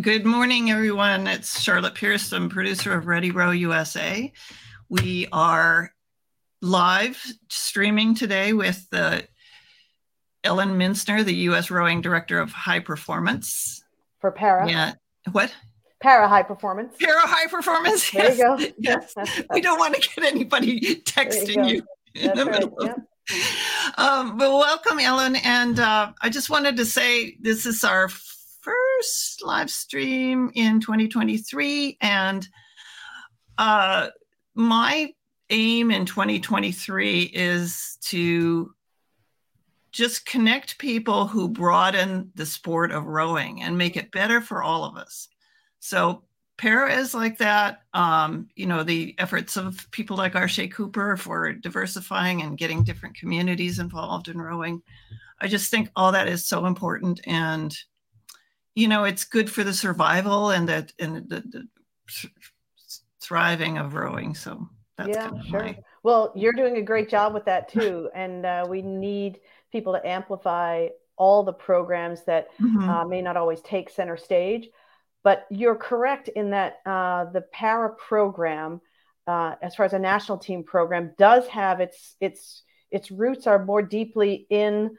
Good morning, everyone. It's Charlotte Pearson, producer of Ready Row USA. We are live streaming today with the Ellen Minzner, the U.S. Rowing Director of High Performance. For para. Yeah. What? Para high performance. Para high performance. There you go. Yes. we don't want to get anybody texting you, you in That's the middle. Um, but welcome, Ellen. And uh, I just wanted to say this is our first live stream in 2023. And uh, my aim in 2023 is to just connect people who broaden the sport of rowing and make it better for all of us. So para is like that. Um, you know, the efforts of people like Arshay Cooper for diversifying and getting different communities involved in rowing. I just think all that is so important, and you know, it's good for the survival and that and the, the thriving of rowing. So that's yeah, kind of sure. my- Well, you're doing a great job with that too, and uh, we need people to amplify all the programs that Mhm. uh, may not always take center stage. But you're correct in that uh, the para program, uh, as far as a national team program, does have its its its roots are more deeply in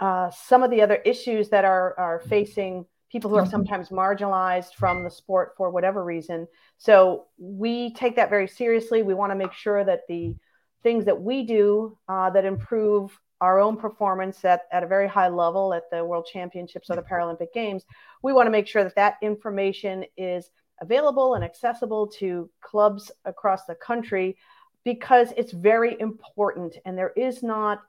uh, some of the other issues that are are facing people who are Mhm. sometimes marginalized from the sport for whatever reason. So we take that very seriously. We want to make sure that the things that we do uh, that improve our own performance at, at a very high level at the World Championships or the Paralympic Games, we want to make sure that that information is available and accessible to clubs across the country because it's very important and there is not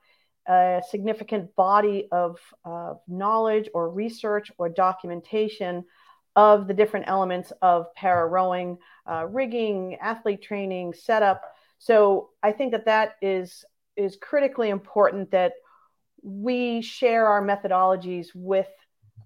a significant body of uh, knowledge or research or documentation of the different elements of para rowing, uh, rigging, athlete training, setup. So I think that that is is critically important that we share our methodologies with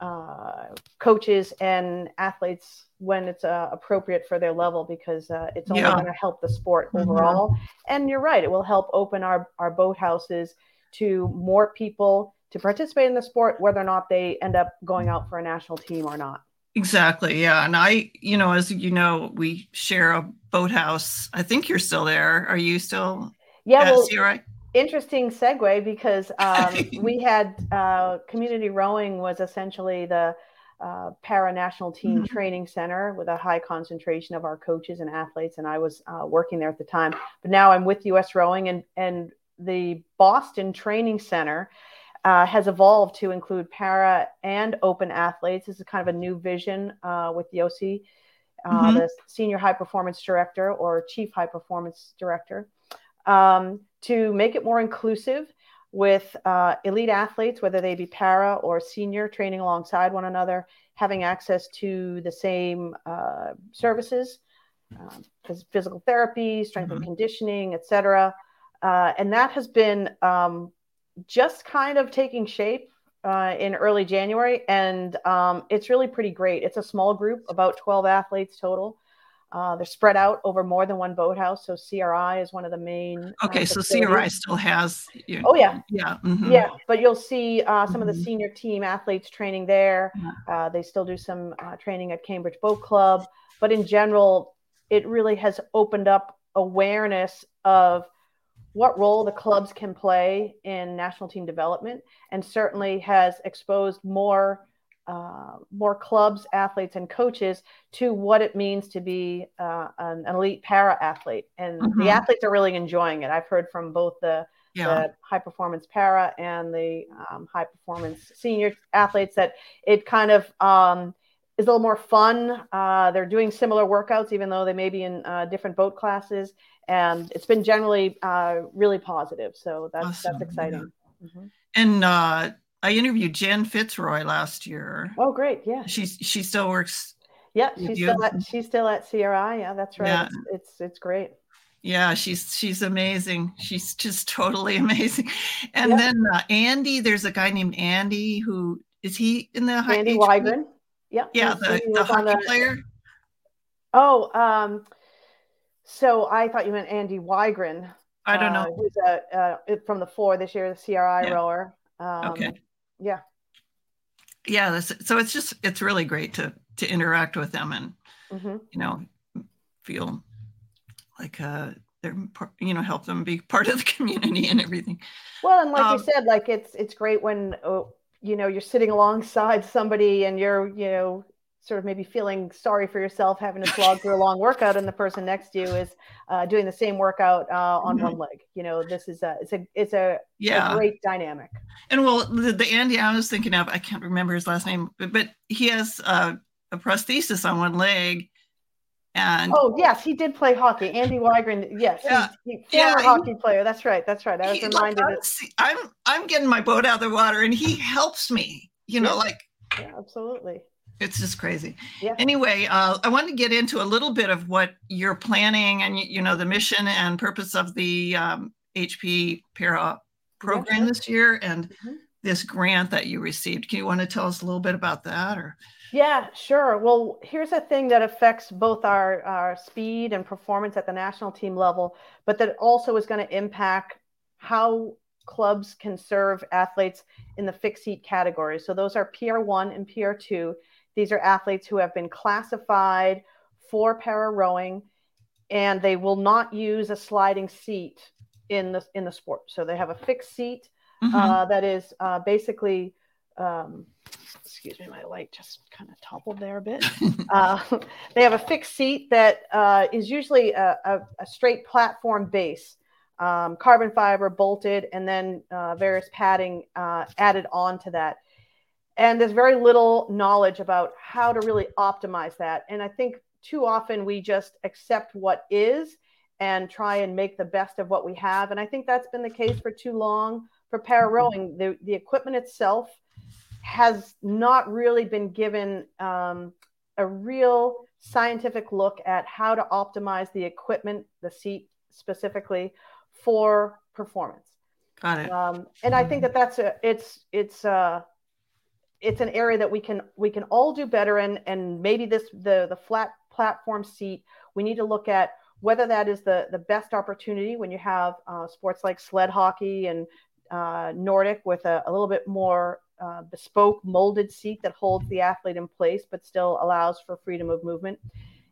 uh, coaches and athletes when it's uh, appropriate for their level because uh, it's only Yeah. going to help the sport Mhm. overall. And you're right, it will help open our, our boathouses to more people to participate in the sport, whether or not they end up going out for a national team or not. Exactly. Yeah. And I, you know, as you know, we share a boathouse. I think you're still there. Are you still Yeah, well, CRI? interesting segue because um, we had uh, community rowing was essentially the uh, para national team Mhm. training center with a high concentration of our coaches and athletes and i was uh, working there at the time but now i'm with us rowing and and the boston training center uh, has evolved to include para and open athletes this is kind of a new vision uh, with Josy, uh, Mhm. the senior high performance director or chief high performance director um, to make it more inclusive with uh, elite athletes, whether they be para or senior, training alongside one another, having access to the same uh, services, um, physical therapy, strength and conditioning, etc. Uh, and that has been um, just kind of taking shape uh, in early January, and um, it's really pretty great. It's a small group, about 12 athletes total. Uh, they're spread out over more than one boathouse. So CRI is one of the main. uh, Okay. So facilities. CRI still has. You Oh yeah, Yeah. mhm. yeah. But you'll see uh, some of the Mhm. senior team athletes training there. Yeah. Uh, they still do some uh, training at Cambridge Boat Club. But in general, it really has opened up awareness of what role the clubs can play in national team development, and certainly has exposed more uh, more clubs, athletes, and coaches to what it means to be uh, an, an elite para athlete. And Mhm. the athletes are really enjoying it. I've heard from both the Yeah. the high performance para and the um, high performance senior athletes that it kind of um, is a little more fun. Uh, they're doing similar workouts, even though they may be in uh, different boat classes, and it's been generally uh, really positive. So that's Awesome, that's exciting. Mhm. And uh, I interviewed Jen Fitzroy last year. Oh, great! Yeah, She's she still works. yeah. She's you. still at she's still at CRI. Yeah, that's right. Yeah. It's, it's it's great. Yeah, she's she's amazing. She's just totally amazing. And Yeah. then uh, Andy, there's a guy named Andy who is he in the high Andy? Wygren. Yeah. Yeah, he- the, he the hockey player. Oh, um, so I thought you meant Andy Wygren. I don't uh, know. who's a, uh, from the four this year, the CRI Yeah. rower. Um, Okay. Yeah. Yeah, that's, so it's just it's really great to to interact with them and Mhm. you know feel like uh they're you know help them be part of the community and everything Well, and like Um, you said, like it's it's great when uh, you know you're sitting alongside somebody and you're you know sort of maybe feeling sorry for yourself having to slog through a long workout, and the person next to you is uh, doing the same workout uh, on Mhm. one leg. You know, this is a it's a it's a, a yeah great dynamic. and well the, the andy i was thinking of i can't remember his last name but, but he has uh, a prosthesis on one leg and Oh yes, he did play hockey. Andy Wygren, yes, Yeah. he, he, Yeah, former he- hockey player. That's right. That's right. I was he- reminded. I'm, see- I'm i'm getting my boat out of the water and he helps me you know Yeah. like yeah, absolutely. It's just crazy anyway uh, i want to get into a little bit of what you're planning and you, know the mission and purpose of the um, hp para program this year and Mhm. this grant that you received can you want to tell us a little bit about that or Yeah, sure. Well, here's a thing that affects both our, our speed and performance at the national team level, but that also is going to impact how clubs can serve athletes in the fixed seat category. So those are PR1 and PR2. These are athletes who have been classified for para rowing and they will not use a sliding seat in the in the sport. So they have a fixed seat Mhm. uh, that is uh, basically, um, excuse me, my light just kind of toppled there a bit. uh, they have a fixed seat that uh, is usually a, a, a straight platform base, um, carbon fiber bolted, and then uh, various padding uh, added on to that. And there's very little knowledge about how to really optimize that. And I think too often we just accept what is and try and make the best of what we have. And I think that's been the case for too long for para rowing. The, the equipment itself has not really been given um, a real scientific look at how to optimize the equipment, the seat specifically, for performance. got it Um, and I think that that's a it's it's uh it's an area that we can we can all do better in and maybe this the the flat platform seat we need to look at whether that is the the best opportunity when you have uh, sports like sled hockey and uh, Nordic with a, a little bit more uh, bespoke molded seat that holds the athlete in place but still allows for freedom of movement.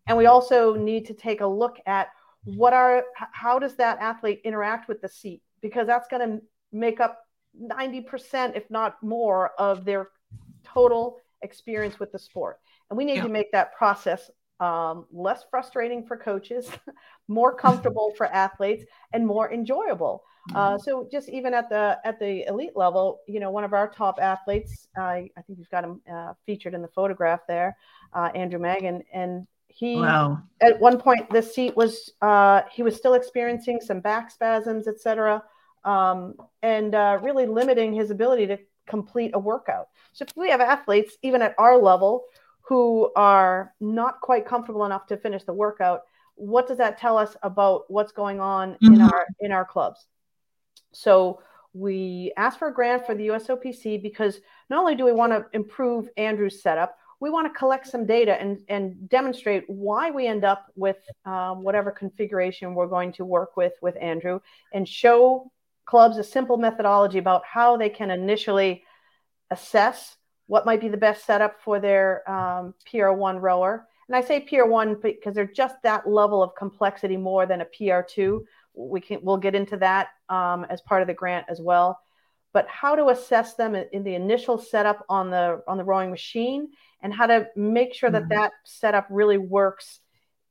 And we also need to take a look at what are how does that athlete interact with the seat because that's going to make up 90% if not more of their total experience with the sport. And we need Yeah. to make that process um, less frustrating for coaches, more comfortable for athletes, and more enjoyable. Uh, so just even at the at the elite level, you know, one of our top athletes, I I think you've got him uh, featured in the photograph there, uh, Andrew Magan, and he wow at one point the seat was uh, he was still experiencing some back spasms, etc., um, and uh, really limiting his ability to complete a workout. So if we have athletes even at our level who are not quite comfortable enough to finish the workout, what does that tell us about what's going on in Mhm. our in our clubs? So we asked for a grant for the USOPC because not only do we want to improve Andrew's setup, we want to collect some data and, and demonstrate why we end up with um, whatever configuration we're going to work with with Andrew and show clubs a simple methodology about how they can initially assess what might be the best setup for their um, PR1 rower. And I say PR1 because they're just that level of complexity more than a PR2. We can we'll get into that um, as part of the grant as well. But how to assess them in, the initial setup on the on the rowing machine, and how to make sure that Mhm. that setup really works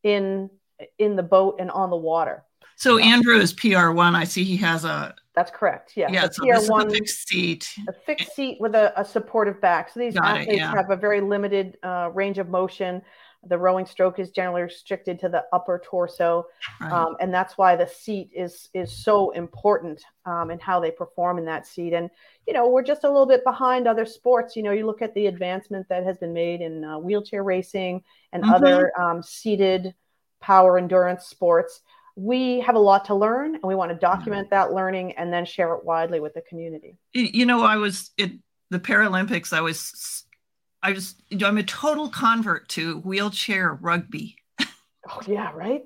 in in the boat and on the water. so andrew is pr1 i see he has a That's correct. Yeah. yeah the so this is a fixed seat a fixed seat with a, a supportive back. So these Got it, athletes yeah. have a very limited uh, range of motion. The rowing stroke is generally restricted to the upper torso, right um, and that's why the seat is is so important um, in how they perform in that seat. And you know, we're just a little bit behind other sports. You know, you look at the advancement that has been made in uh, wheelchair racing and Mhm. other um, seated power endurance sports. We have a lot to learn, and we want to document that learning and then share it widely with the community. You know i was at the paralympics i was i was i'm a total convert to wheelchair rugby Oh yeah, right.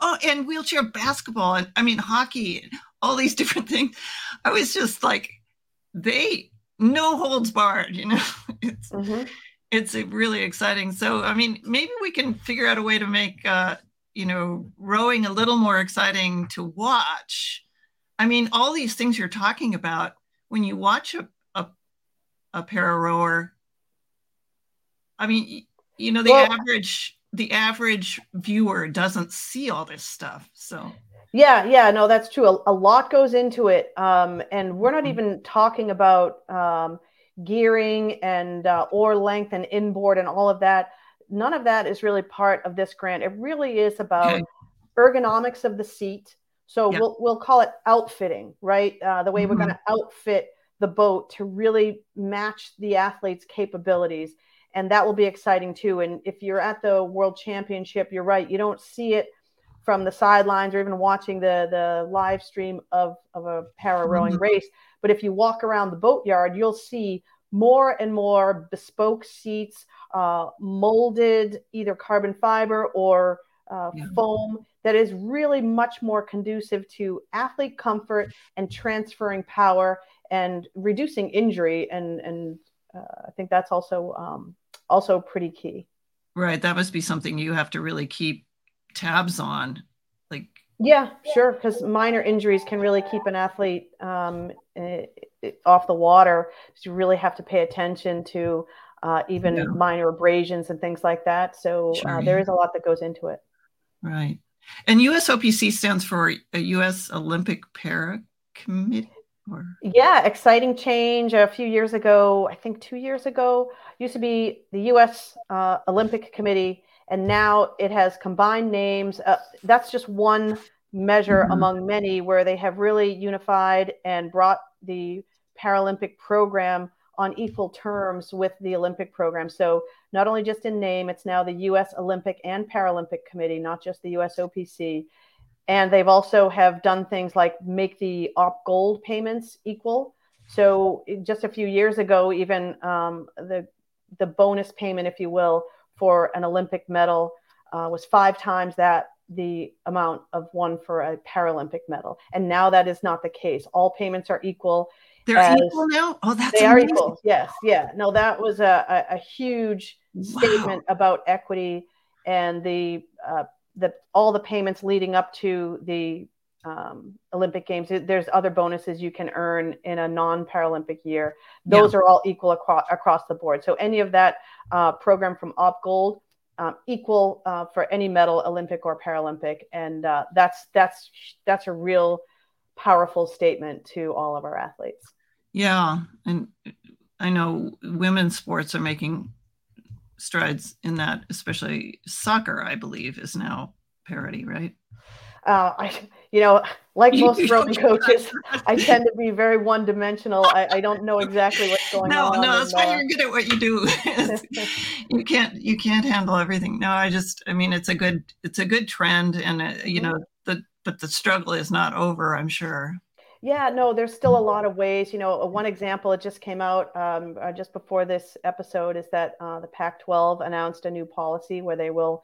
oh and wheelchair basketball and i mean hockey and all these different things i was just like they no holds barred you know it's Mhm. it's really exciting. So, I mean, maybe we can figure out a way to make, uh, you know, rowing a little more exciting to watch. I mean, all these things you're talking about, when you watch a, a, a para rower, I mean, you know, the well, average the average viewer doesn't see all this stuff. So yeah, yeah, no, that's true. A, a lot goes into it, um, and we're not mm-hmm. even talking about um, gearing and uh, oar length and inboard and all of that. None of that is really part of this grant. It really is about ergonomics of the seat. So we'll we'll call it outfitting, right? Uh, the way mm-hmm. we're going to outfit the boat to really match the athlete's capabilities and that will be exciting too. And if you're at the World Championship, you're right, you don't see it from the sidelines or even watching the the live stream of of a para rowing mm-hmm. race. But if you walk around the boatyard, you'll see more and more bespoke seats, uh, molded either carbon fiber or uh, yeah. foam that is really much more conducive to athlete comfort and transferring power and reducing injury and and uh, I think that's also um, also pretty key. Right. That must be something you have to really keep tabs on. Yeah, sure. Because minor injuries can really keep an athlete um, eh, off the water. So you really have to pay attention to uh, even yeah. minor abrasions and things like that. So uh, sure, uh, there is a lot that goes into it. Right. And USOPC stands for a U.S. Olympic Para Committee. Or? Yeah, exciting change. A few years ago, I think two years ago, used to be the U.S. Uh, Olympic Committee, and now it has combined names. Uh, that's just one measure mm-hmm. among many where they have really unified and brought the Paralympic program on equal terms with the Olympic program. So not only just in name, it's now the U.S. Olympic and Paralympic Committee, not just the USOPC and they've also have done things like make the op gold payments equal so just a few years ago even um, the the bonus payment if you will for an olympic medal uh, was five times that the amount of one for a paralympic medal. And now that is not the case. All payments are equal they're as, equal now? Oh that's they amazing. are equal. Yes yeah. No that was a, a, a huge wow. statement about equity and the uh, the all the payments leading up to the um, Olympic Games. There's other bonuses you can earn in a non-Paralympic year. Those yeah. are all equal across across the board. So any of that uh, program from Op Gold um, equal uh, for any medal, Olympic or Paralympic, and uh, that's that's that's a real powerful statement to all of our athletes. Yeah, and I know women's sports are making strides in that, especially soccer, I believe, is now parity, right? Uh, I, you know, like most rowing coaches, I tend to be very one-dimensional. I, I, don't know exactly what's going no, on. No, no, that's why you're good at what you do. you can't, you can't handle everything. No, I just, I mean, it's a good, it's a good trend, and uh, you mm-hmm. know, the but the struggle is not over. I'm sure. Yeah, no, there's still a lot of ways. You know, one example it just came out um, uh, just before this episode is that uh, the Pac-12 announced a new policy where they will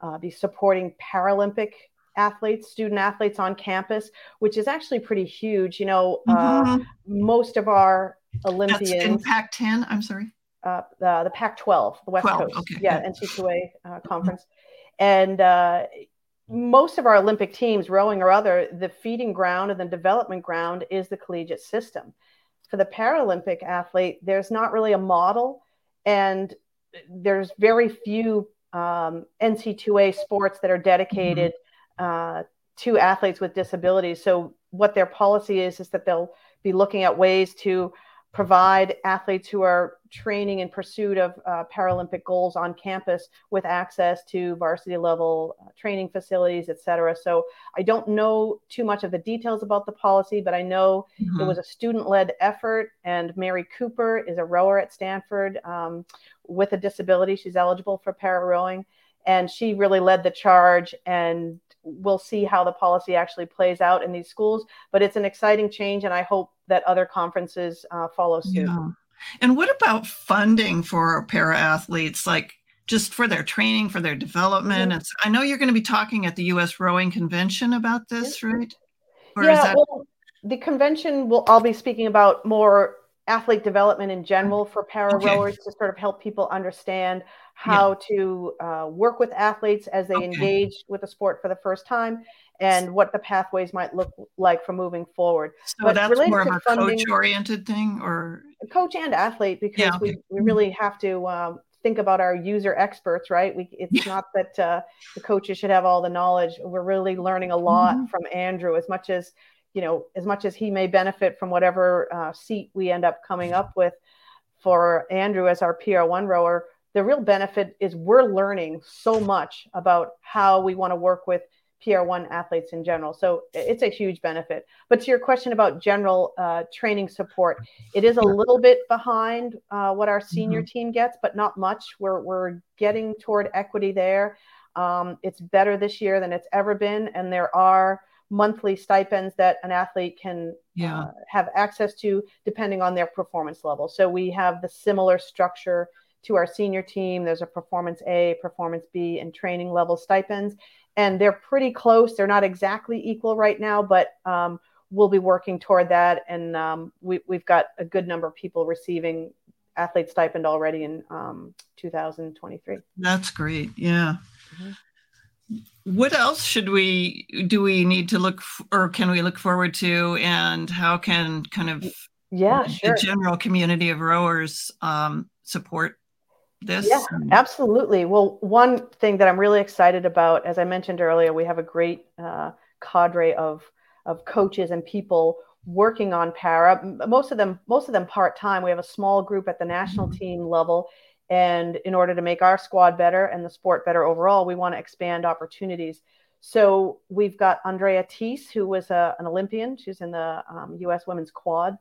uh, be supporting Paralympic athletes, student athletes on campus, which is actually pretty huge. You know, uh, mm-hmm. most of our Olympians That's in Pac-10. I'm sorry. Uh, the, the Pac-12, the West 12, Coast, okay, yeah. NC2A uh, conference, and most of our Olympic teams, rowing or other, the feeding ground and the development ground is the collegiate system. For the Paralympic athlete, there's not really a model, and there's very few um, NC2A sports that are dedicated mm-hmm. Uh, to athletes with disabilities. So, what their policy is is that they'll be looking at ways to provide athletes who are training in pursuit of uh, Paralympic goals on campus with access to varsity level uh, training facilities, et cetera. So I don't know too much of the details about the policy, but I know mm-hmm. it was a student led effort. And Mary Cooper is a rower at Stanford um, with a disability. She's eligible for para rowing. And she really led the charge and we'll see how the policy actually plays out in these schools. But it's an exciting change, and I hope that other conferences uh, follow suit. Yeah. And what about funding for para athletes, like just for their training, for their development? Mm-hmm. And I know you're going to be talking at the U.S. Rowing Convention about this, right? Or yeah, that... well, the convention will. I'll be speaking about more athlete development in general for para okay. rowers to sort of help people understand how yeah. to uh, work with athletes as they okay. engage with the sport for the first time and what the pathways might look like for moving forward. So but that's more of a funding, coach-oriented thing, or coach and athlete, because yeah, okay. we, we really have to um, think about our user experts, right? We, it's not that uh, the coaches should have all the knowledge. We're really learning a lot mm-hmm. from Andrew, as much as you know, as much as he may benefit from whatever uh, seat we end up coming up with for Andrew as our PR1 rower. The real benefit is we're learning so much about how we want to work with PR1 athletes in general. So it's a huge benefit. But to your question about general uh, training support, it is a little bit behind uh, what our senior mm-hmm. team gets, but not much. We're, we're getting toward equity there. Um, it's better this year than it's ever been. And there are monthly stipends that an athlete can yeah. uh, have access to depending on their performance level. So we have the similar structure to our senior team. There's a performance A, performance B, and training level stipends and they're pretty close. They're not exactly equal right now, but um, we'll be working toward that. And um, we, have got a good number of people receiving athlete stipend already in um, 2023. That's great. Yeah. Mm-hmm. What else should we do? We need to look, f- or can we look forward to, and how can kind of yeah, the general community of rowers um, support this? Yeah, absolutely. Well, one thing that I'm really excited about, as I mentioned earlier, we have a great uh, cadre of of coaches and people working on para. Most of them, most of them part time. We have a small group at the national mm-hmm. team level, and in order to make our squad better and the sport better overall, we want to expand opportunities. So we've got Andrea Thies, who was a, an Olympian. She's in the um, U.S. Women's Quad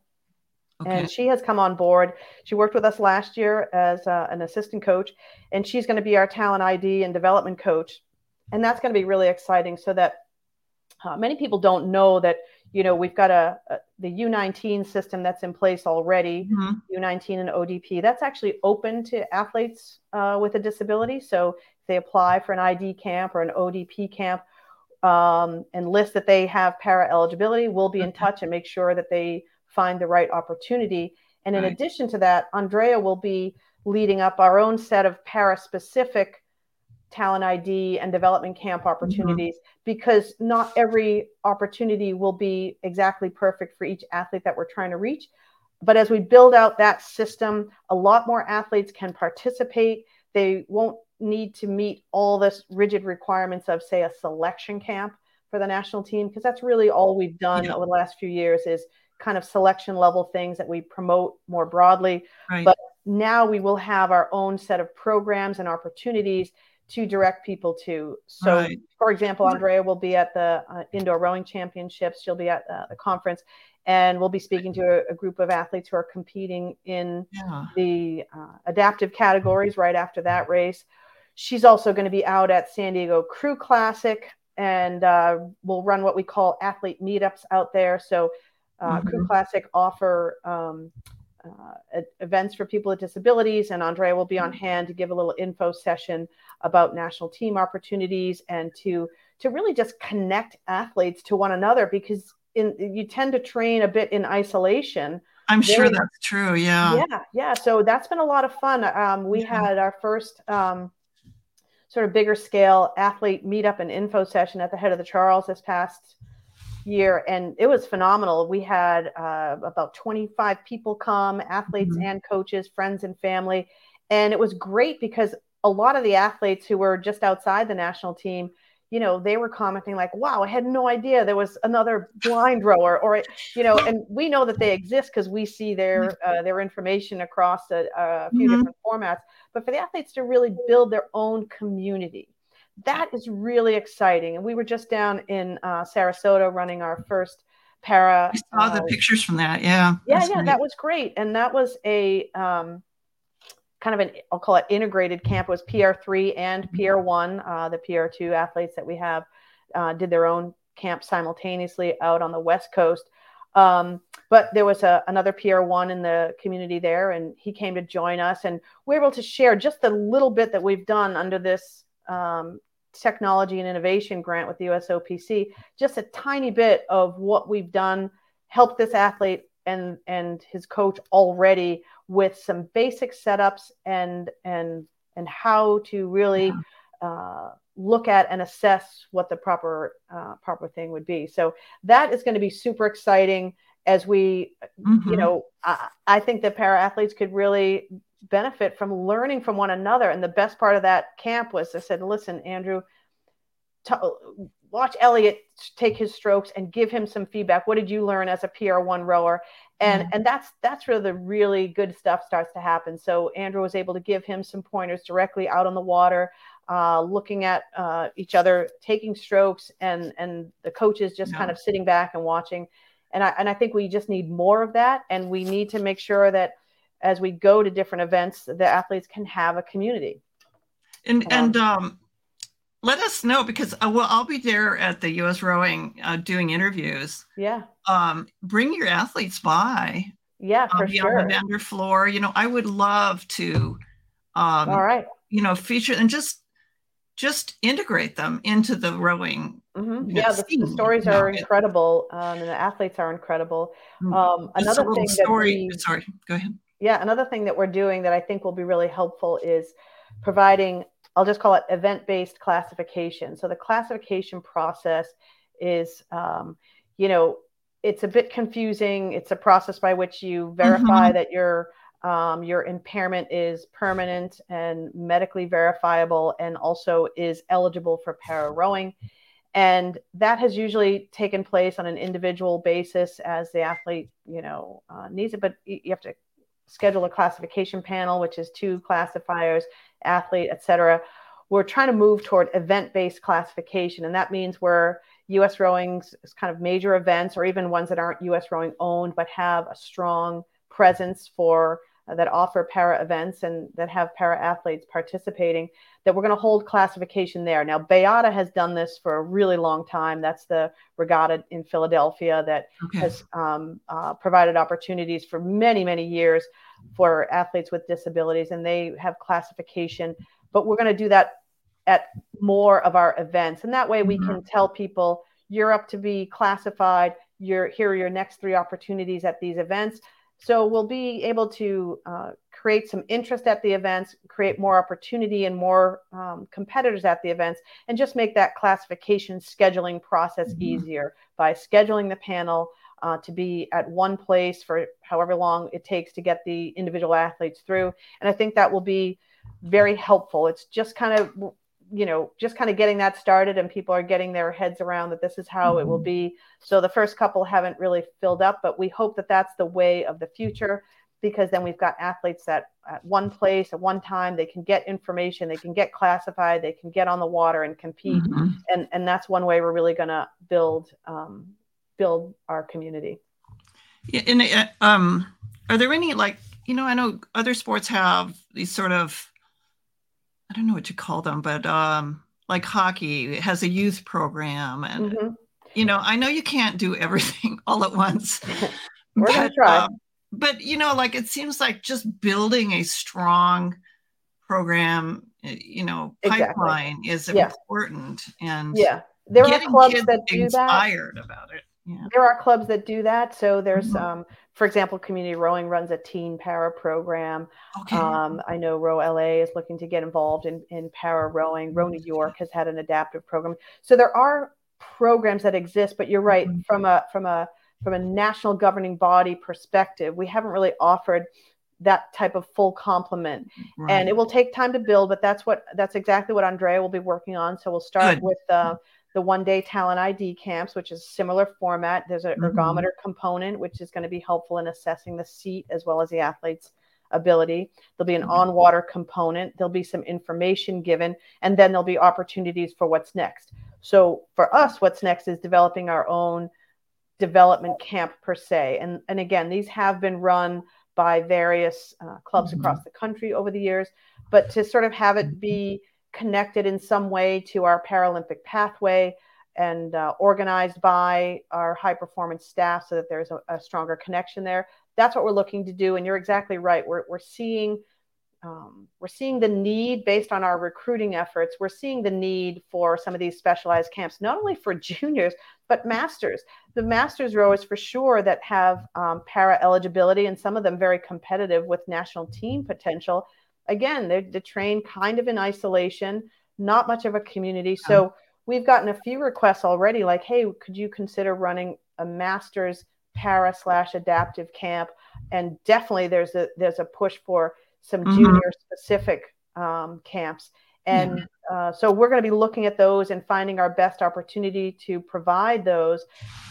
Okay. And she has come on board. She worked with us last year as uh, an assistant coach, and she's going to be our talent ID and development coach. And that's going to be really exciting so that uh, many people don't know that, you know, we've got a, a the U19 system that's in place already, mm-hmm. U19 and ODP. That's actually open to athletes uh, with a disability. So if they apply for an ID camp or an ODP camp um, and list that they have para eligibility, we'll be in touch and make sure that they find the right opportunity. And in right. addition to that, Andrea will be leading up our own set of para specific talent ID and development camp mm-hmm. opportunities mm-hmm. because not every opportunity will be exactly perfect for each athlete that we're trying to reach. But as we build out that system, a lot more athletes can participate. They won't need to meet all this rigid requirements of, say, a selection camp for the national team, because that's really all we've done yeah. over the last few years is kind of selection level things that we promote more broadly. Right. But now we will have our own set of programs and opportunities to direct people to. So, right. for example, Andrea will be at the uh, indoor rowing championships. She'll be at uh, the conference, and we'll be speaking to a, a group of athletes who are competing in yeah. the uh, adaptive categories right after that race. She's also going to be out at San Diego Crew Classic, and uh, we'll run what we call athlete meetups out there. So uh, mm-hmm. Crew Classic offer um, uh, events for people with disabilities, and Andrea will be on mm-hmm. hand to give a little info session about national team opportunities and to to really just connect athletes to one another because in you tend to train a bit in isolation. I'm sure that's true. Yeah. Yeah. Yeah. So that's been a lot of fun. Um, we yeah. had our first um, sort of bigger scale athlete meetup and info session at the head of the Charles this past year and it was phenomenal we had uh, about 25 people come athletes mm-hmm. and coaches friends and family and it was great because a lot of the athletes who were just outside the national team you know they were commenting like wow i had no idea there was another blind rower or you know and we know that they exist because we see their uh, their information across a, a few mm-hmm. different formats but for the athletes to really build their own community that is really exciting. And we were just down in uh, Sarasota running our first para. I saw uh, the pictures from that. Yeah. Yeah, yeah, great. that was great. And that was a um, kind of an, I'll call it integrated camp. It was PR3 and mm-hmm. PR1. Uh, the PR2 athletes that we have uh, did their own camp simultaneously out on the West Coast. Um, but there was a, another PR1 in the community there, and he came to join us, and we are able to share just the little bit that we've done under this um, technology and innovation grant with the USOPC, just a tiny bit of what we've done helped this athlete and and his coach already with some basic setups and and and how to really yeah. uh, look at and assess what the proper uh, proper thing would be. So that is going to be super exciting as we, mm-hmm. you know, I, I think that para athletes could really benefit from learning from one another. And the best part of that camp was I said, listen, Andrew, t- watch Elliot take his strokes and give him some feedback. What did you learn as a PR1 rower? And mm-hmm. and that's that's where the really good stuff starts to happen. So Andrew was able to give him some pointers directly out on the water, uh, looking at uh, each other, taking strokes, and and the coaches just yeah. kind of sitting back and watching. And I and I think we just need more of that, and we need to make sure that as we go to different events, the athletes can have a community. And um, and um, let us know because uh, well, I'll be there at the U.S. Rowing uh, doing interviews. Yeah. Um, bring your athletes by. Yeah, for be sure. On the vendor floor, you know, I would love to. Um, All right. You know, feature and just just integrate them into the rowing. Mm-hmm. Yeah, the, the, stories are incredible, um, and the athletes are incredible. Mm. Um, another thing story. That we, sorry, go ahead. Yeah, another thing that we're doing that I think will be really helpful is providing. I'll just call it event-based classification. So the classification process is, um, you know, it's a bit confusing. It's a process by which you verify mm-hmm. that your um, your impairment is permanent and medically verifiable and also is eligible for para rowing. And that has usually taken place on an individual basis as the athlete, you know, uh, needs it. But you have to schedule a classification panel, which is two classifiers, athlete, et cetera. We're trying to move toward event-based classification, and that means where U.S. rowing's kind of major events, or even ones that aren't U.S. rowing owned, but have a strong presence for that offer para events and that have para athletes participating that we're going to hold classification there. Now Bayada has done this for a really long time. That's the regatta in philadelphia that okay. has um, uh, provided opportunities for many many years for athletes with disabilities and they have classification. But we're going to do that at more of our events. And that way we mm-hmm. can tell people you're up to be classified. You're here are your next three opportunities at these events so we'll be able to uh, create some interest at the events, create more opportunity and more um, competitors at the events, and just make that classification scheduling process mm-hmm. easier by scheduling the panel uh, to be at one place for however long it takes to get the individual athletes through. And I think that will be very helpful. It's just kind of you know just kind of getting that started and people are getting their heads around that this is how mm-hmm. it will mm-hmm. be so the first couple haven't really filled up but we hope that that's the way of the future because then we've got athletes that at one place at one time they can get information they can get classified they can get on the water and compete mm-hmm. and and that's one way we're really going to build um, build our community yeah and uh, um are there any like you know i know other sports have these sort of I don't know what you call them, but um, like hockey has a youth program, and mm-hmm. you know, I know you can't do everything all at once. We're but, gonna try. Um, but you know, like it seems like just building a strong program, eh, you know, pipeline exactly. is yeah. important, and yeah, there are clubs that do inspired that. about it. Yeah. There are clubs that do that. So there's, mm-hmm. um, for example, Community Rowing runs a teen para program. Okay. Um, I know Row LA is looking to get involved in, in para rowing. Row New York has had an adaptive program. So there are programs that exist, but you're right. Mm-hmm. From a from a from a national governing body perspective, we haven't really offered that type of full complement right. and it will take time to build but that's what that's exactly what andrea will be working on so we'll start Good. with uh, the one day talent ID camps, which is similar format. There's an mm-hmm. ergometer component, which is going to be helpful in assessing the seat as well as the athlete's ability. There'll be an mm-hmm. on water component. There'll be some information given, and then there'll be opportunities for what's next. So for us, what's next is developing our own development camp per se. And, and again, these have been run by various uh, clubs mm-hmm. across the country over the years, but to sort of have it be connected in some way to our Paralympic pathway and uh, organized by our high performance staff so that there's a, a, stronger connection there. That's what we're looking to do. And you're exactly right. We're, we're seeing um, we're seeing the need based on our recruiting efforts. We're seeing the need for some of these specialized camps, not only for juniors but masters. The masters rowers for sure that have um, para eligibility, and some of them very competitive with national team potential. Again, they're, they're trained kind of in isolation, not much of a community. So we've gotten a few requests already, like, "Hey, could you consider running a masters para slash adaptive camp?" And definitely, there's a there's a push for some mm-hmm. junior specific um, camps. And yeah. uh, so we're going to be looking at those and finding our best opportunity to provide those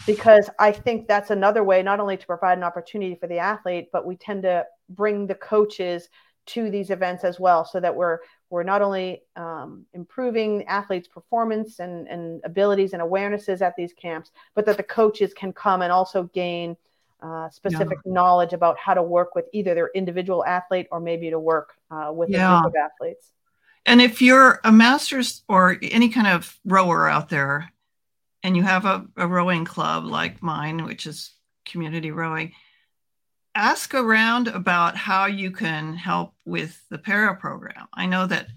because I think that's another way, not only to provide an opportunity for the athlete, but we tend to bring the coaches to these events as well so that we're we're not only um, improving athletes performance and, and abilities and awarenesses at these camps but that the coaches can come and also gain uh, specific yeah. knowledge about how to work with either their individual athlete or maybe to work uh, with yeah. a group of athletes. And if you're a master's or any kind of rower out there and you have a, a rowing club like mine, which is community rowing, ask around about how you can help with the para program. I know that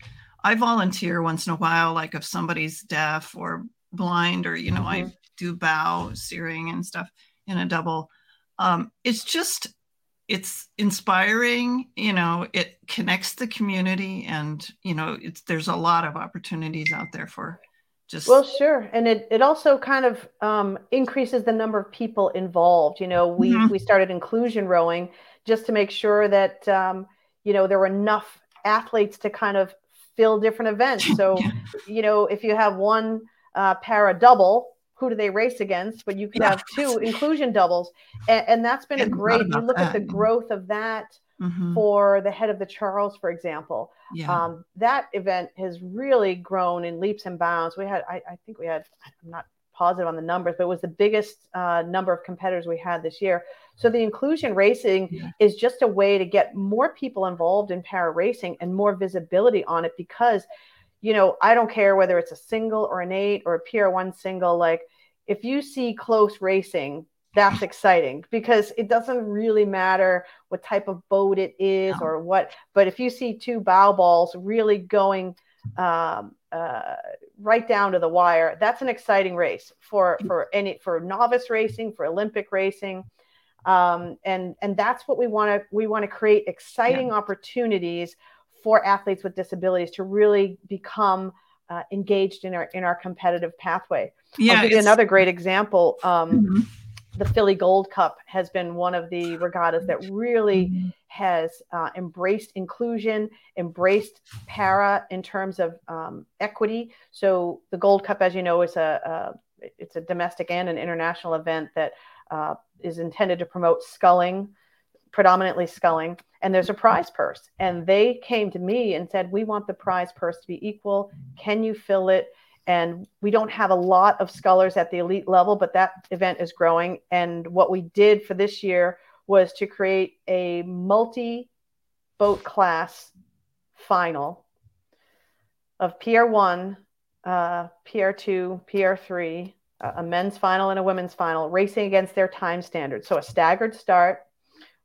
I volunteer once in a while, like if somebody's deaf or blind, or, you know, mm-hmm. I do bow steering and stuff in a double um, it's just it's inspiring you know it connects the community and you know it's there's a lot of opportunities out there for just well sure and it, it also kind of um, increases the number of people involved you know we mm-hmm. we started inclusion rowing just to make sure that um, you know there were enough athletes to kind of fill different events so yeah. you know if you have one uh, para double who do they race against, but you can yeah. have two inclusion doubles. And, and that's been a great, you look that. at the growth of that mm-hmm. for the head of the Charles, for example. Yeah. Um, that event has really grown in leaps and bounds. We had, I, I, think we had, I'm not positive on the numbers, but it was the biggest uh, number of competitors we had this year. So the inclusion racing yeah. is just a way to get more people involved in para racing and more visibility on it because you know, I don't care whether it's a single or an eight or a PR1 single. Like, if you see close racing, that's exciting because it doesn't really matter what type of boat it is no. or what. But if you see two bow balls really going um, uh, right down to the wire, that's an exciting race for for any for novice racing, for Olympic racing. Um, and and that's what we want to we want to create exciting yeah. opportunities for athletes with disabilities to really become uh, engaged in our in our competitive pathway. Yeah, I'll give you another great example. Um, mm-hmm. The Philly Gold Cup has been one of the regattas that really mm-hmm. has uh, embraced inclusion, embraced para in terms of um, equity. So the Gold Cup, as you know, is a, a it's a domestic and an international event that uh, is intended to promote sculling, predominantly sculling and there's a prize purse. And they came to me and said, We want the prize purse to be equal. Can you fill it? And we don't have a lot of scullers at the elite level, but that event is growing. And what we did for this year was to create a multi boat class final of PR1, uh, PR2, PR3, a men's final and a women's final, racing against their time standards. So a staggered start,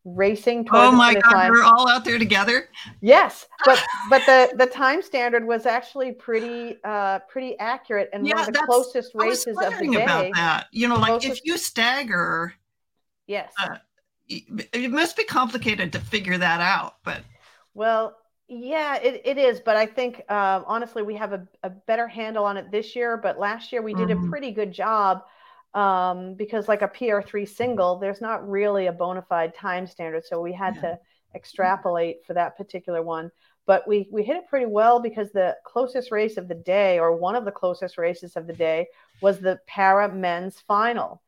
racing oh my god time. we're all out there together yes but but the the time standard was actually pretty uh pretty accurate and yeah, one of the closest races of the day about that you know like closest, if you stagger yes uh, it must be complicated to figure that out but well yeah it, it is but i think uh, honestly we have a, a better handle on it this year but last year we did mm-hmm. a pretty good job um, because like a PR3 single, there's not really a bona fide time standard. So we had yeah. to extrapolate for that particular one. But we, we hit it pretty well because the closest race of the day, or one of the closest races of the day, was the para men's final.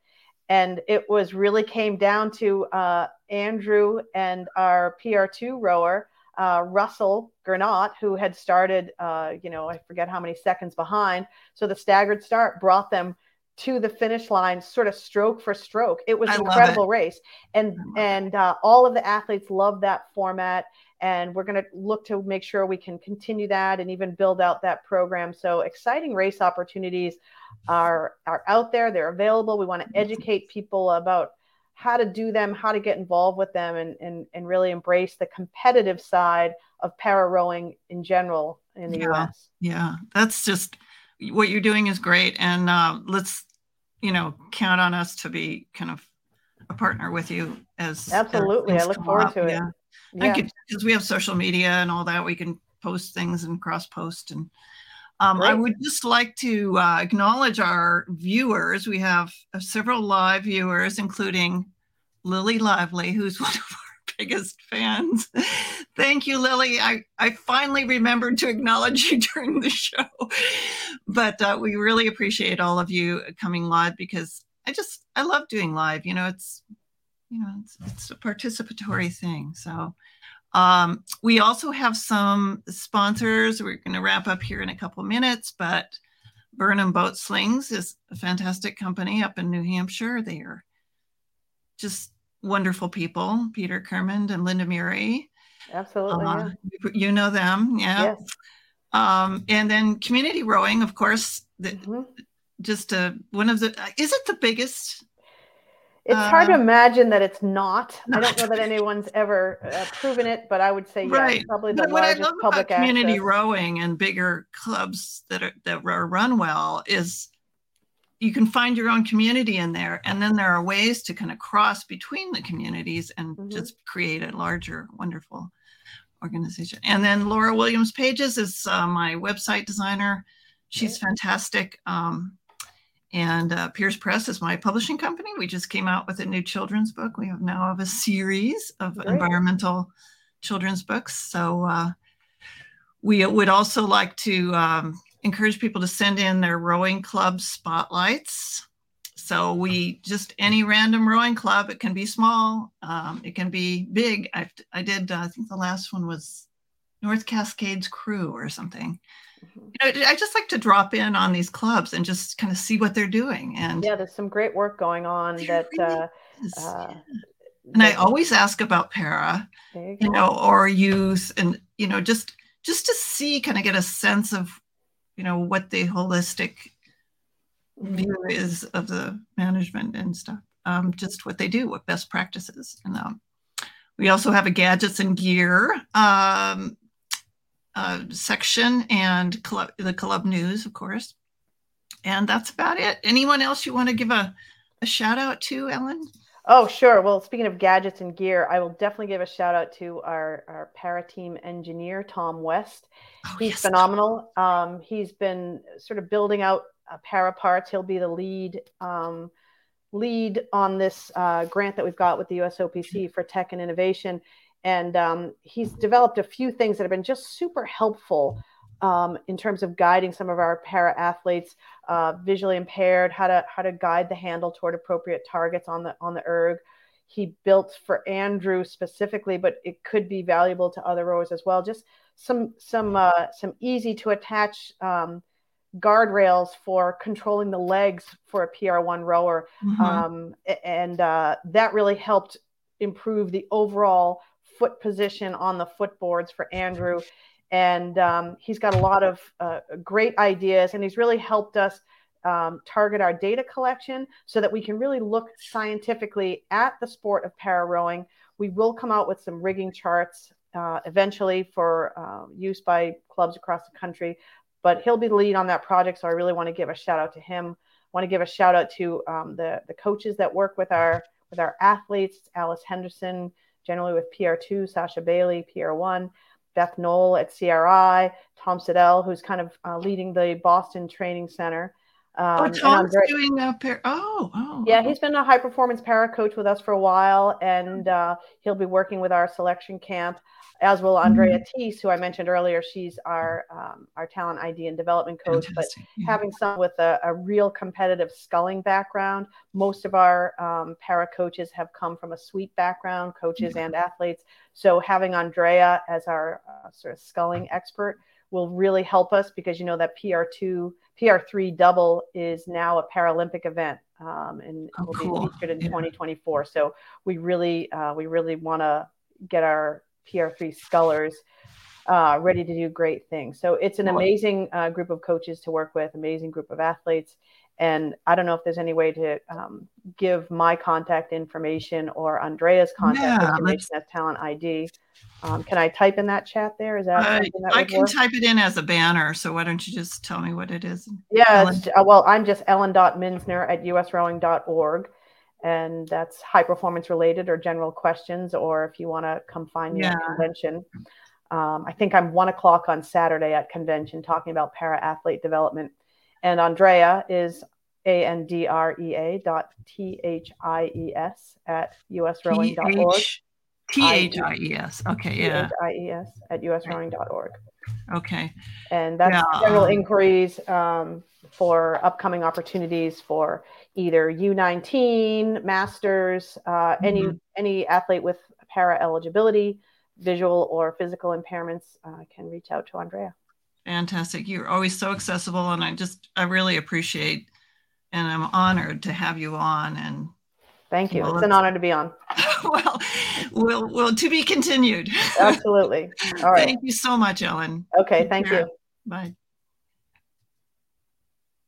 And it was really came down to uh, Andrew and our PR2 rower, uh, Russell Gernaat, who had started, uh, you know, I forget how many seconds behind. So the staggered start brought them to the finish line sort of stroke for stroke. It was an incredible it. race. And and uh, all of the athletes love that format and we're going to look to make sure we can continue that and even build out that program. So exciting race opportunities are are out there. They're available. We want to educate people about how to do them, how to get involved with them, and and, and really embrace the competitive side of para rowing in general in the yeah, U.S. Yeah, that's just what you're doing is great, and uh, let's you know count on us to be kind of a partner with you as absolutely. As I look forward up. to it. Yeah, yeah. because we have social media and all that. We can post things and cross post and. Um, I would just like to uh, acknowledge our viewers. We have uh, several live viewers, including Lily Lively, who's one of our biggest fans. Thank you, Lily. I, I finally remembered to acknowledge you during the show. But uh, we really appreciate all of you coming live because I just, I love doing live. You know, it's, you know, it's, it's a participatory thing. So um, we also have some sponsors. We're going to wrap up here in a couple minutes, but Burnham Boat Slings is a fantastic company up in New Hampshire. They are just wonderful people, Peter Kermond and Linda Murray. Absolutely. Uh, yeah. You know them, yeah. Yes. Um, and then community rowing, of course, the, mm-hmm. just uh, one of the, is it the biggest? It's uh, hard to imagine that it's not. not. I don't know that anyone's ever uh, proven it, but I would say, yeah, right. probably the but largest what I love public about community access. rowing and bigger clubs that are that are run well is you can find your own community in there and then there are ways to kind of cross between the communities and mm-hmm. just create a larger wonderful organization. And then laura williams pages is uh, my website designer. She's fantastic um, and uh, pierce press is my publishing company. We just came out with a new children's book. We have now have a series of Great. environmental children's books. So uh, we would also like to um, encourage people to send in their rowing club spotlights. So we just any random rowing club. It can be small, um, it can be big. I, I did. Uh, I think the last one was North Cascades Crew or something. Mm-hmm. You know, I just like to drop in on these clubs and just kind of see what they're doing. And yeah, there's some great work going on that. Really uh, uh, and I always ask about para, you, you know, or youth, and you know, just just to see, kind of get a sense of you know what the holistic view is of the management and stuff um, just what they do what best practices. And um, we also have a gadgets and gear um, uh, section and club, the club news of course. And that's about it. Anyone else you want to give a, a shout out to ellen Oh, sure. Well, speaking of gadgets and gear, I will definitely give a shout out to our, our para team engineer, Tom West. Oh, he's yes. phenomenal. Um, he's been sort of building out uh, para parts. He'll be the lead um, lead on this uh, grant that we've got with the USOPC for tech and innovation. And um, he's developed a few things that have been just super helpful um, in terms of guiding some of our para athletes, uh, visually impaired, how to how to guide the handle toward appropriate targets on the on the erg. He built for Andrew specifically, but it could be valuable to other rowers as well. Just some some uh, some easy to attach um, guardrails for controlling the legs for a PR1 rower, mm-hmm. um, and uh, that really helped improve the overall foot position on the footboards for Andrew and um, he's got a lot of uh, great ideas and he's really helped us um, target our data collection so that we can really look scientifically at the sport of para rowing we will come out with some rigging charts uh, eventually for uh, use by clubs across the country but he'll be the lead on that project so i really want to give a shout out to him. I want to give a shout out to um, the, the coaches that work with our with our athletes alice henderson generally with pr2 sasha bailey pr1 Beth Knoll at CRI, Tom Siddell, who's kind of uh, leading the Boston Training Center. Um, oh, Tom's very, doing a pair. Oh, oh, yeah, he's been a high performance para coach with us for a while, and uh, he'll be working with our selection camp as will Andrea mm-hmm. Thies, who I mentioned earlier. She's our um, our talent ID and development coach, Fantastic. but yeah. having some with a, a, real competitive sculling background. Most of our um, para coaches have come from a sweep background, coaches mm-hmm. and athletes. So having Andrea as our uh, sort of sculling expert will really help us because you know that PR2, PR3 double is now a Paralympic event. Um, and oh, will cool. be featured in yeah. 2024. So we really, uh, we really want to get our PR3 Scullers uh, ready to do great things. So it's an amazing uh, group of coaches to work with, amazing group of athletes. And I don't know if there's any way to um, give my contact information or Andrea's contact yeah, information as Talent ID. Um, can I type in that chat there? Is that, uh, that I can work? type it in as a banner. So why don't you just tell me what it is? Yeah, uh, well, I'm just ellen.minzner at usrowing.org. And that's high performance related or general questions, or if you want to come find me yeah. at convention. Um, I think I'm one o'clock on Saturday at convention talking about para athlete development. And Andrea is A N D R E A dot T H I E S at usrowing.org. T H I E S. Okay, yeah. T H I E S at usrowing.org. Okay. And that's yeah. general inquiries um, for upcoming opportunities for either U19, masters, uh, mm-hmm. any any athlete with para eligibility, visual or physical impairments uh, can reach out to Andrea. Fantastic. You're always so accessible, and I just I really appreciate and I'm honored to have you on. And thank you. Well, it's an honor to be on. well, we'll, we'll to be continued. Absolutely. All right. Thank you so much, Ellen. Okay. Take thank care. you. Bye.